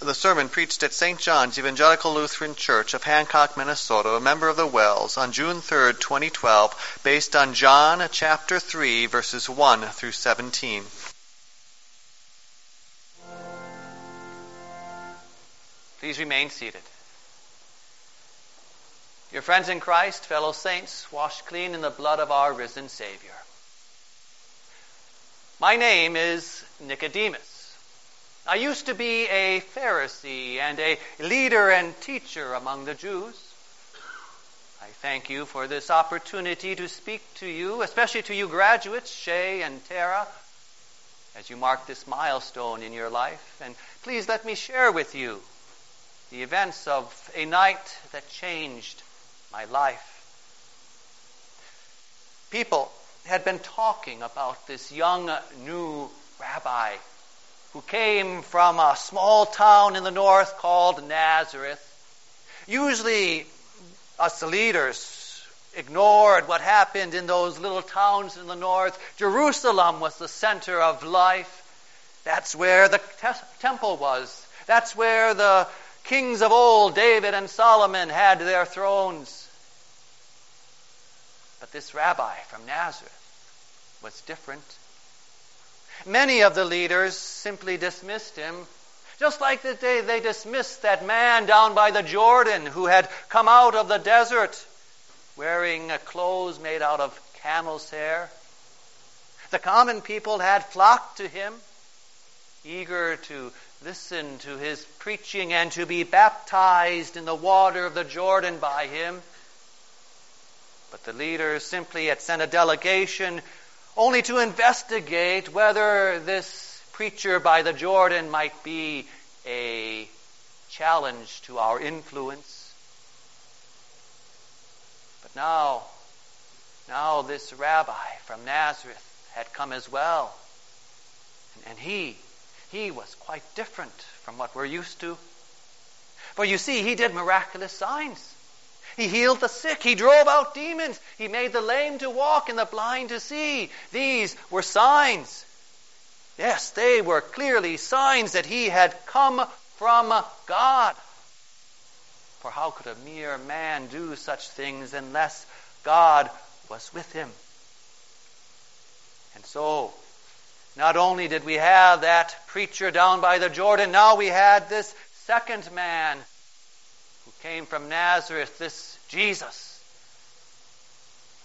the sermon preached at St. John's Evangelical Lutheran Church of Hancock, Minnesota, a member of the WELS, on June 3, 2012, based on John chapter 3, verses 1 through 17. Please remain seated. Your friends in Christ, fellow saints, washed clean in the blood of our risen Savior. My name is Nicodemus. I used to be a Pharisee and a leader and teacher among the Jews. I thank you for this opportunity to speak to you, especially to you graduates, Shay and Tara, as you mark this milestone in your life. And please let me share with you the events of a night that changed my life. People had been talking about this young new rabbi who came from a small town in the north called Nazareth. Usually, us leaders ignored what happened in those little towns in the north. Jerusalem was the center of life. That's where the te- temple was. That's where the kings of old, David and Solomon, had their thrones. But this rabbi from Nazareth was different. Many of the leaders simply dismissed him, just like the day they dismissed that man down by the Jordan who had come out of the desert wearing clothes made out of camel's hair. The common people had flocked to him, eager to listen to his preaching and to be baptized in the water of the Jordan by him. But the leaders simply had sent a delegation only to investigate whether this preacher by the Jordan might be a challenge to our influence. But now, now this rabbi from Nazareth had come as well. And he, he was quite different from what we're used to. For you see, he did miraculous signs. He healed the sick. He drove out demons. He made the lame to walk and the blind to see. These were signs. Yes, they were clearly signs that he had come from God. For how could a mere man do such things unless God was with him? And so, not only did we have that preacher down by the Jordan, now we had this second man came from Nazareth, this Jesus.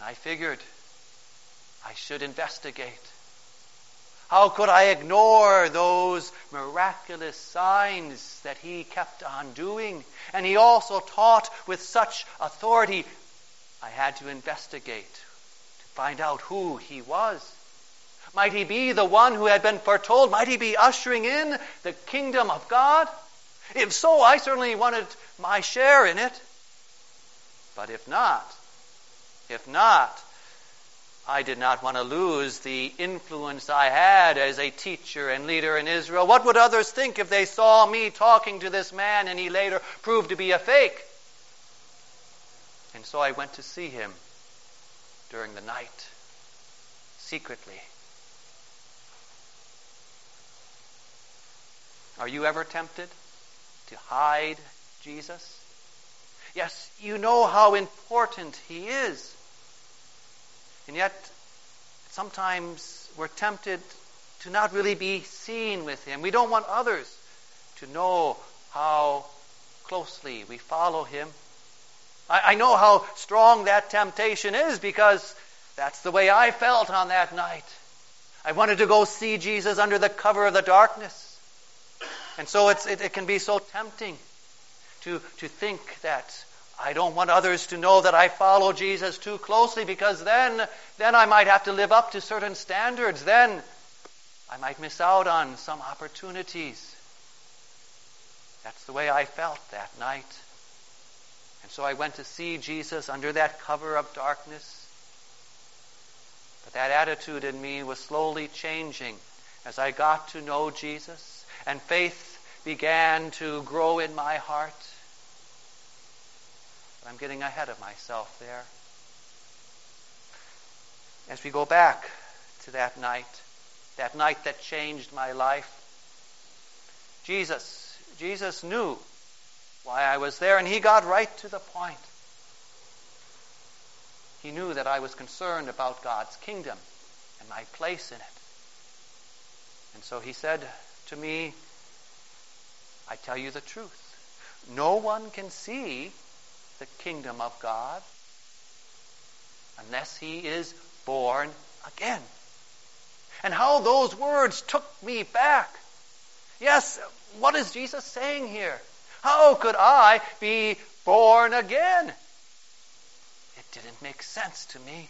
I figured I should investigate. How could I ignore those miraculous signs that he kept on doing? And he also taught with such authority. I had to investigate to find out who he was. Might he be the one who had been foretold? Might he be ushering in the kingdom of God? If so, I certainly wanted my share in it. But if not, if not, I did not want to lose the influence I had as a teacher and leader in Israel. What would others think if they saw me talking to this man and he later proved to be a fake? And so I went to see him during the night, secretly. Are you ever tempted to hide Jesus? Yes, you know how important He is. And yet, sometimes we're tempted to not really be seen with Him. We don't want others to know how closely we follow Him. I, I know how strong that temptation is because that's the way I felt on that night. I wanted to go see Jesus under the cover of the darkness. And so it, it can be so tempting to, to think that I don't want others to know that I follow Jesus too closely because then, then I might have to live up to certain standards. Then I might miss out on some opportunities. That's the way I felt that night. And so I went to see Jesus under that cover of darkness. But that attitude in me was slowly changing as I got to know Jesus and faith began to grow in my heart. I'm getting ahead of myself there. As we go back to that night, that night that changed my life, Jesus, Jesus knew why I was there, and he got right to the point. He knew that I was concerned about God's kingdom and my place in it. And so he said to me, I tell you the truth. No one can see the kingdom of God unless he is born again. And how those words took me back. Yes, what is Jesus saying here? How could I be born again? It didn't make sense to me.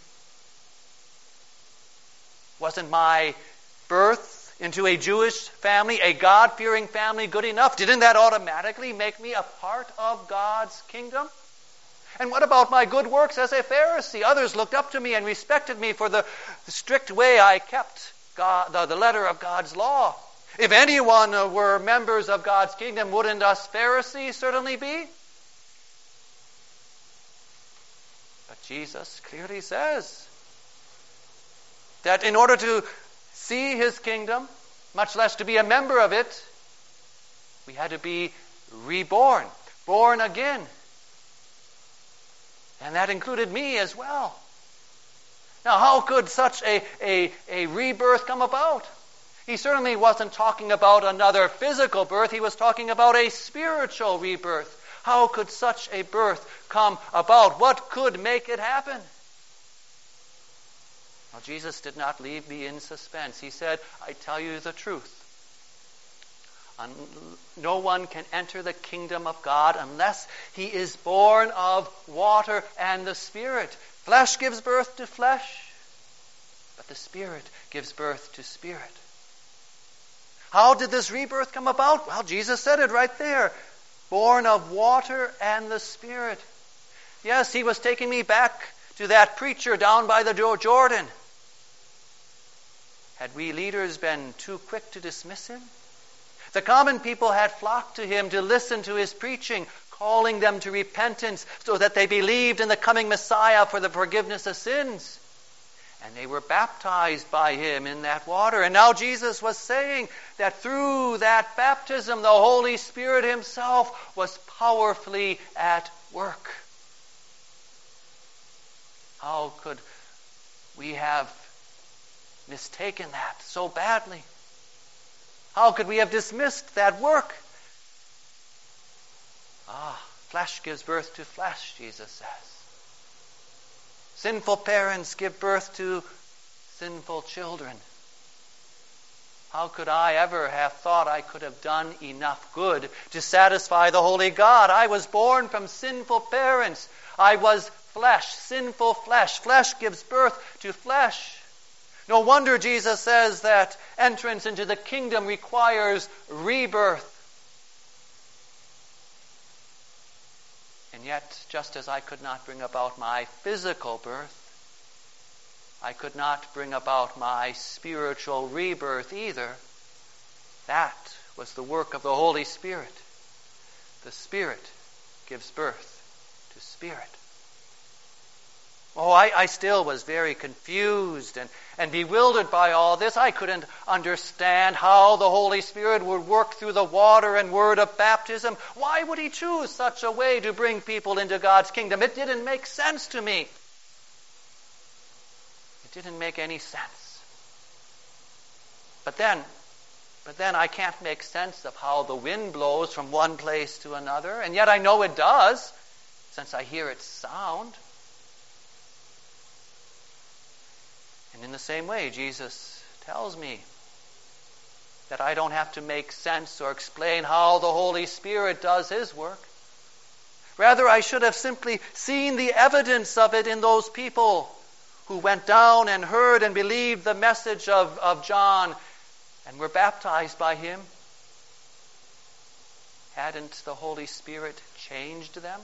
Wasn't my birth into a Jewish family, a God fearing family, good enough? Didn't that automatically make me a part of God's kingdom? And what about my good works as a Pharisee? Others looked up to me and respected me for the, strict way I kept God, the, the letter of God's law. If anyone uh, were members of God's kingdom, wouldn't us Pharisees certainly be? But Jesus clearly says that in order to see his kingdom, much less to be a member of it, we had to be reborn, born again. And that included me as well. Now, how could such a, a, a rebirth come about? He certainly wasn't talking about another physical birth, he was talking about a spiritual rebirth. How could such a birth come about? What could make it happen? Well, Jesus did not leave me in suspense. He said, I tell you the truth. No one can enter the kingdom of God unless he is born of water and the Spirit. Flesh gives birth to flesh, but the Spirit gives birth to spirit. How did this rebirth come about? Well, Jesus said it right there born of water and the Spirit. Yes, he was taking me back to that preacher down by the Jordan. Had we leaders been too quick to dismiss him? The common people had flocked to him to listen to his preaching, calling them to repentance so that they believed in the coming Messiah for the forgiveness of sins. And they were baptized by him in that water. And now Jesus was saying that through that baptism, the Holy Spirit himself was powerfully at work. How could we have mistaken that so badly? How could we have dismissed that work? Ah, flesh gives birth to flesh, Jesus says. Sinful parents give birth to sinful children. How could I ever have thought I could have done enough good to satisfy the Holy God? I was born from sinful parents. I was flesh, sinful flesh. Flesh gives birth to flesh. No wonder Jesus says that entrance into the kingdom requires rebirth. And yet, just as I could not bring about my physical birth, I could not bring about my spiritual rebirth either. That was the work of the Holy Spirit. The Spirit gives birth to Spirit. Oh, I, I, still was very confused and, and bewildered by all this. I couldn't understand how the Holy Spirit would work through the water and word of baptism. Why would He choose such a way to bring people into God's kingdom? It didn't make sense to me. It didn't make any sense. But then, but then I can't make sense of how the wind blows from one place to another, and yet I know it does, since I hear its sound. And in the same way, Jesus tells me that I don't have to make sense or explain how the Holy Spirit does His work. Rather, I should have simply seen the evidence of it in those people who went down and heard and believed the message of, of John and were baptized by him. Hadn't the Holy Spirit changed them?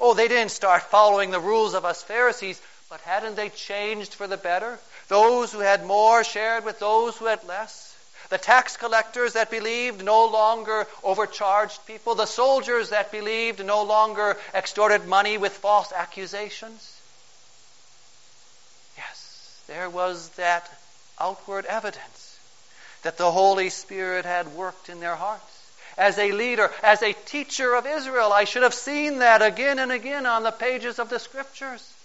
Oh, they didn't start following the rules of us Pharisees, but hadn't they changed for the better? Those who had more shared with those who had less. The tax collectors that believed no longer overcharged people. The soldiers that believed no longer extorted money with false accusations. Yes, there was that outward evidence that the Holy Spirit had worked in their hearts. as a leader, as a teacher of Israel. I should have seen that again and again on the pages of the Scriptures.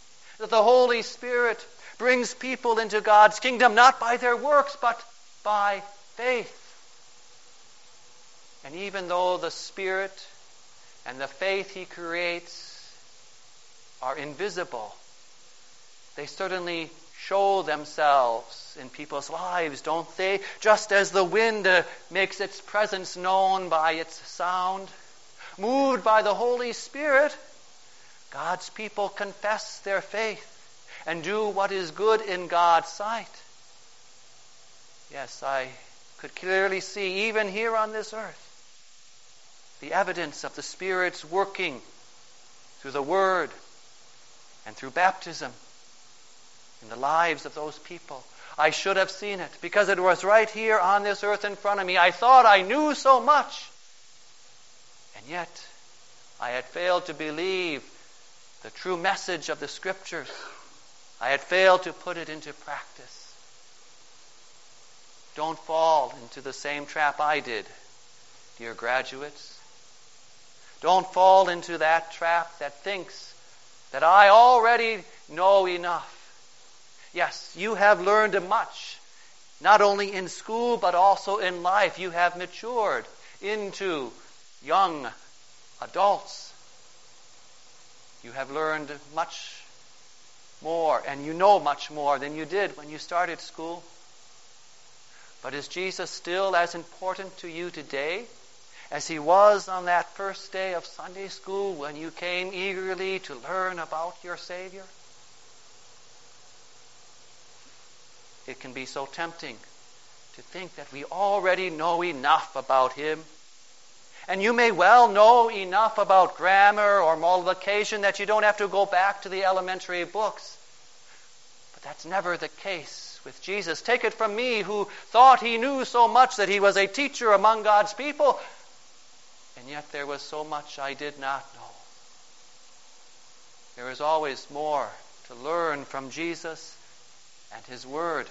That the Holy Spirit brings people into God's kingdom not by their works, but by faith. And even though the Spirit and the faith He creates are invisible, they certainly show themselves in people's lives, don't they? Just as the wind uh, makes its presence known by its sound. Moved by the Holy Spirit, God's people confess their faith and do what is good in God's sight. Yes, I could clearly see, even here on this earth, the evidence of the Spirit's working through the Word and through baptism in the lives of those people. I should have seen it because it was right here on this earth in front of me. I thought I knew so much. And yet, I had failed to believe the true message of the Scriptures. I had failed to put it into practice. Don't fall into the same trap I did, dear graduates. Don't fall into that trap that thinks that I already know enough. Yes, you have learned much, not only in school, but also in life. You have matured into young adults. You have learned much more, and you know much more than you did when you started school. But is Jesus still as important to you today as he was on that first day of Sunday school when you came eagerly to learn about your Savior? It can be so tempting to think that we already know enough about him. And you may well know enough about grammar or multiplication that you don't have to go back to the elementary books. But that's never the case with Jesus. Take it from me, who thought he knew so much that he was a teacher among God's people, and yet there was so much I did not know. There is always more to learn from Jesus and His Word.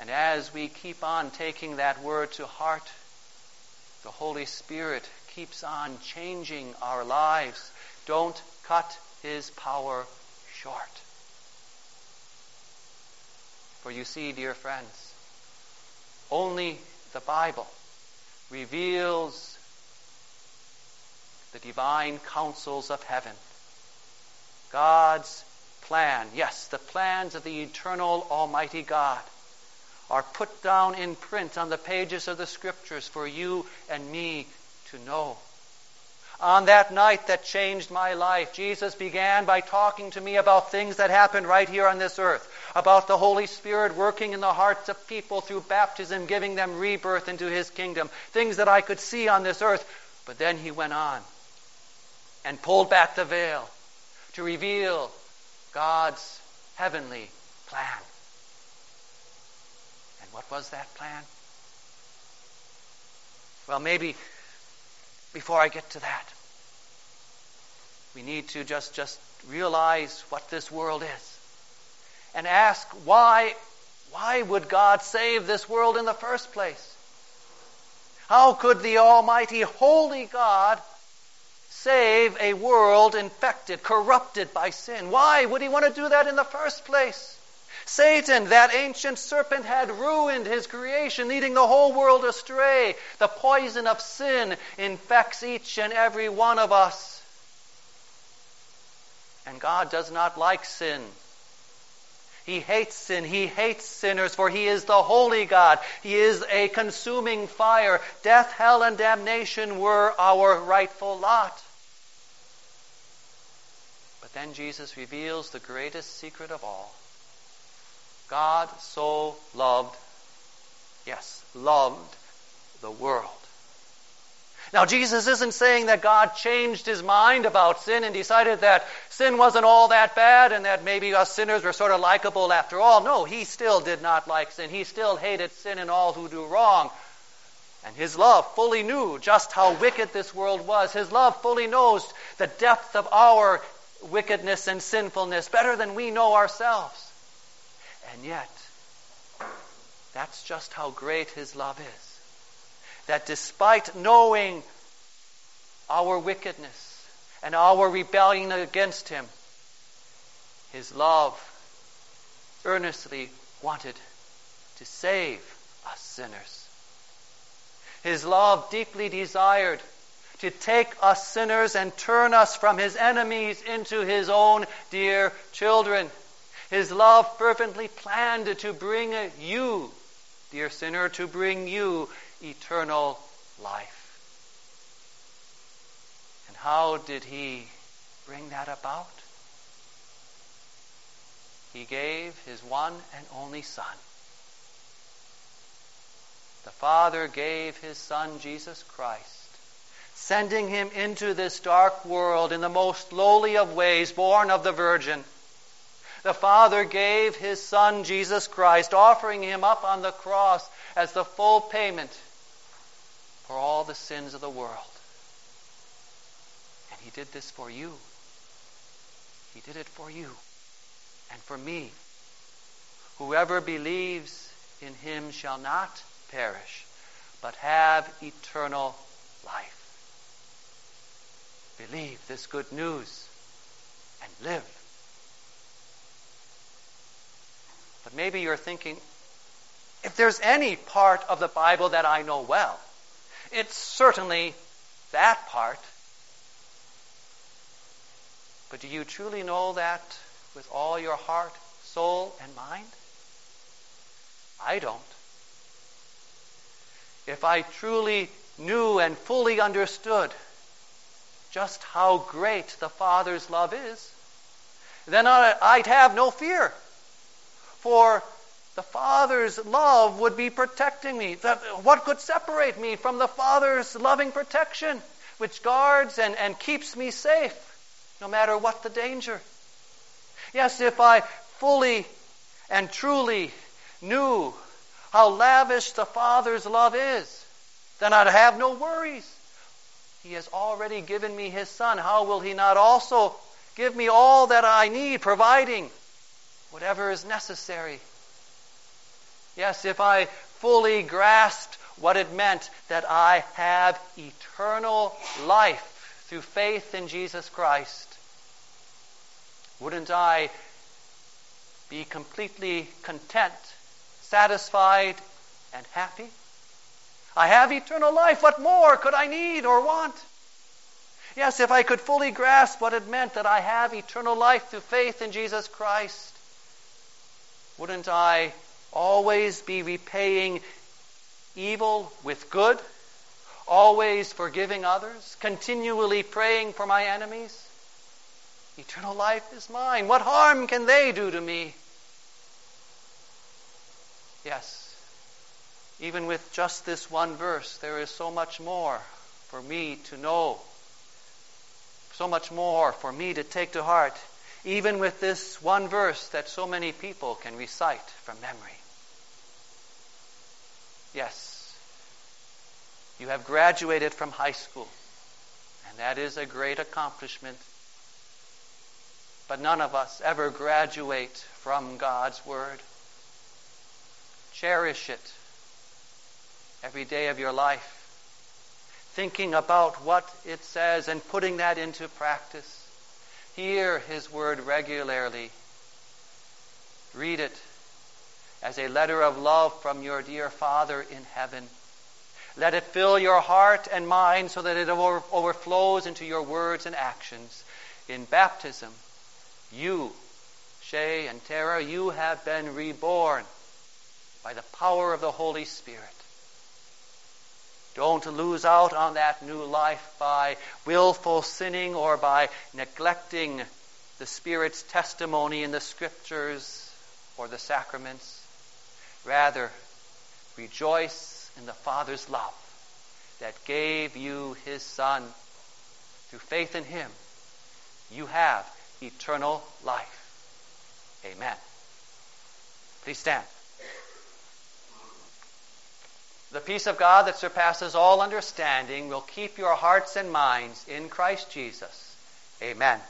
And as we keep on taking that Word to heart, the Holy Spirit keeps on changing our lives. Don't cut His power short. For you see, dear friends, only the Bible reveals the divine counsels of heaven. God's plan, yes, the plans of the eternal Almighty God, are put down in print on the pages of the Scriptures for you and me to know. On that night that changed my life, Jesus began by talking to me about things that happened right here on this earth, about the Holy Spirit working in the hearts of people through baptism, giving them rebirth into His kingdom, things that I could see on this earth. But then He went on and pulled back the veil to reveal God's heavenly plan. What was that plan? Well, maybe before I get to that, we need to just, just realize what this world is and ask why, why would God save this world in the first place? How could the Almighty, Holy God save a world infected, corrupted by sin. Why would he want to do that in the first place? Satan, that ancient serpent, had ruined his creation, leading the whole world astray. The poison of sin infects each and every one of us. And God does not like sin. He hates sin. He hates sinners, for He is the holy God. He is a consuming fire. Death, hell, and damnation were our rightful lot. But then Jesus reveals the greatest secret of all. God so loved, yes, loved the world. Now, Jesus isn't saying that God changed his mind about sin and decided that sin wasn't all that bad and that maybe us sinners were sort of likable after all. No, he still did not like sin. He still hated sin and all who do wrong. And his love fully knew just how wicked this world was. His love fully knows the depth of our wickedness and sinfulness better than we know ourselves. And yet, that's just how great His love is. that despite knowing our wickedness and our rebellion against Him, His love earnestly wanted to save us sinners. His love deeply desired to take us sinners and turn us from his enemies into his own dear children. His love fervently planned to bring you, dear sinner, to bring you eternal life. And how did he bring that about? He gave his one and only Son. The Father gave his Son, Jesus Christ, sending him into this dark world in the most lowly of ways, born of the Virgin. The Father gave his Son, Jesus Christ, offering him up on the cross as the full payment for all the sins of the world. And he did this for you. He did it for you and for me. Whoever believes in him shall not perish, but have eternal life. Believe this good news and live. But maybe you're thinking, if there's any part of the Bible that I know well, it's certainly that part. But do you truly know that with all your heart, soul, and mind? I don't. If I truly knew and fully understood just how great the Father's love is, then I'd have no fear. For the Father's love would be protecting me. What could separate me from the Father's loving protection, which guards and, and keeps me safe, no matter what the danger? Yes, if I fully and truly knew how lavish the Father's love is, then I'd have no worries. He has already given me His Son. How will He not also give me all that I need, providing whatever is necessary? Yes, if I fully grasped what it meant that I have eternal life through faith in Jesus Christ, wouldn't I be completely content, satisfied, and happy? I have eternal life. What more could I need or want? Yes, if I could fully grasp what it meant that I have eternal life through faith in Jesus Christ, wouldn't I always be repaying evil with good, always forgiving others, continually praying for my enemies? Eternal life is mine. What harm can they do to me? Yes, even with just this one verse, there is so much more for me to know, so much more for me to take to heart, even with this one verse that so many people can recite from memory. Yes, you have graduated from high school, and that is a great accomplishment but none of us ever graduate from God's Word. Cherish it every day of your life, thinking about what it says and putting that into practice. Hear His Word regularly. Read it as a letter of love from your dear Father in heaven. Let it fill your heart and mind so that it overflows into your words and actions. In baptism, you, Shay and Tara, you have been reborn by the power of the Holy Spirit. Don't lose out on that new life by willful sinning or by neglecting the Spirit's testimony in the Scriptures or the sacraments. Rather, rejoice in the Father's love that gave you His Son. Through faith in Him, you have eternal life. Amen. Please stand. The peace of God that surpasses all understanding will keep your hearts and minds in Christ Jesus. Amen.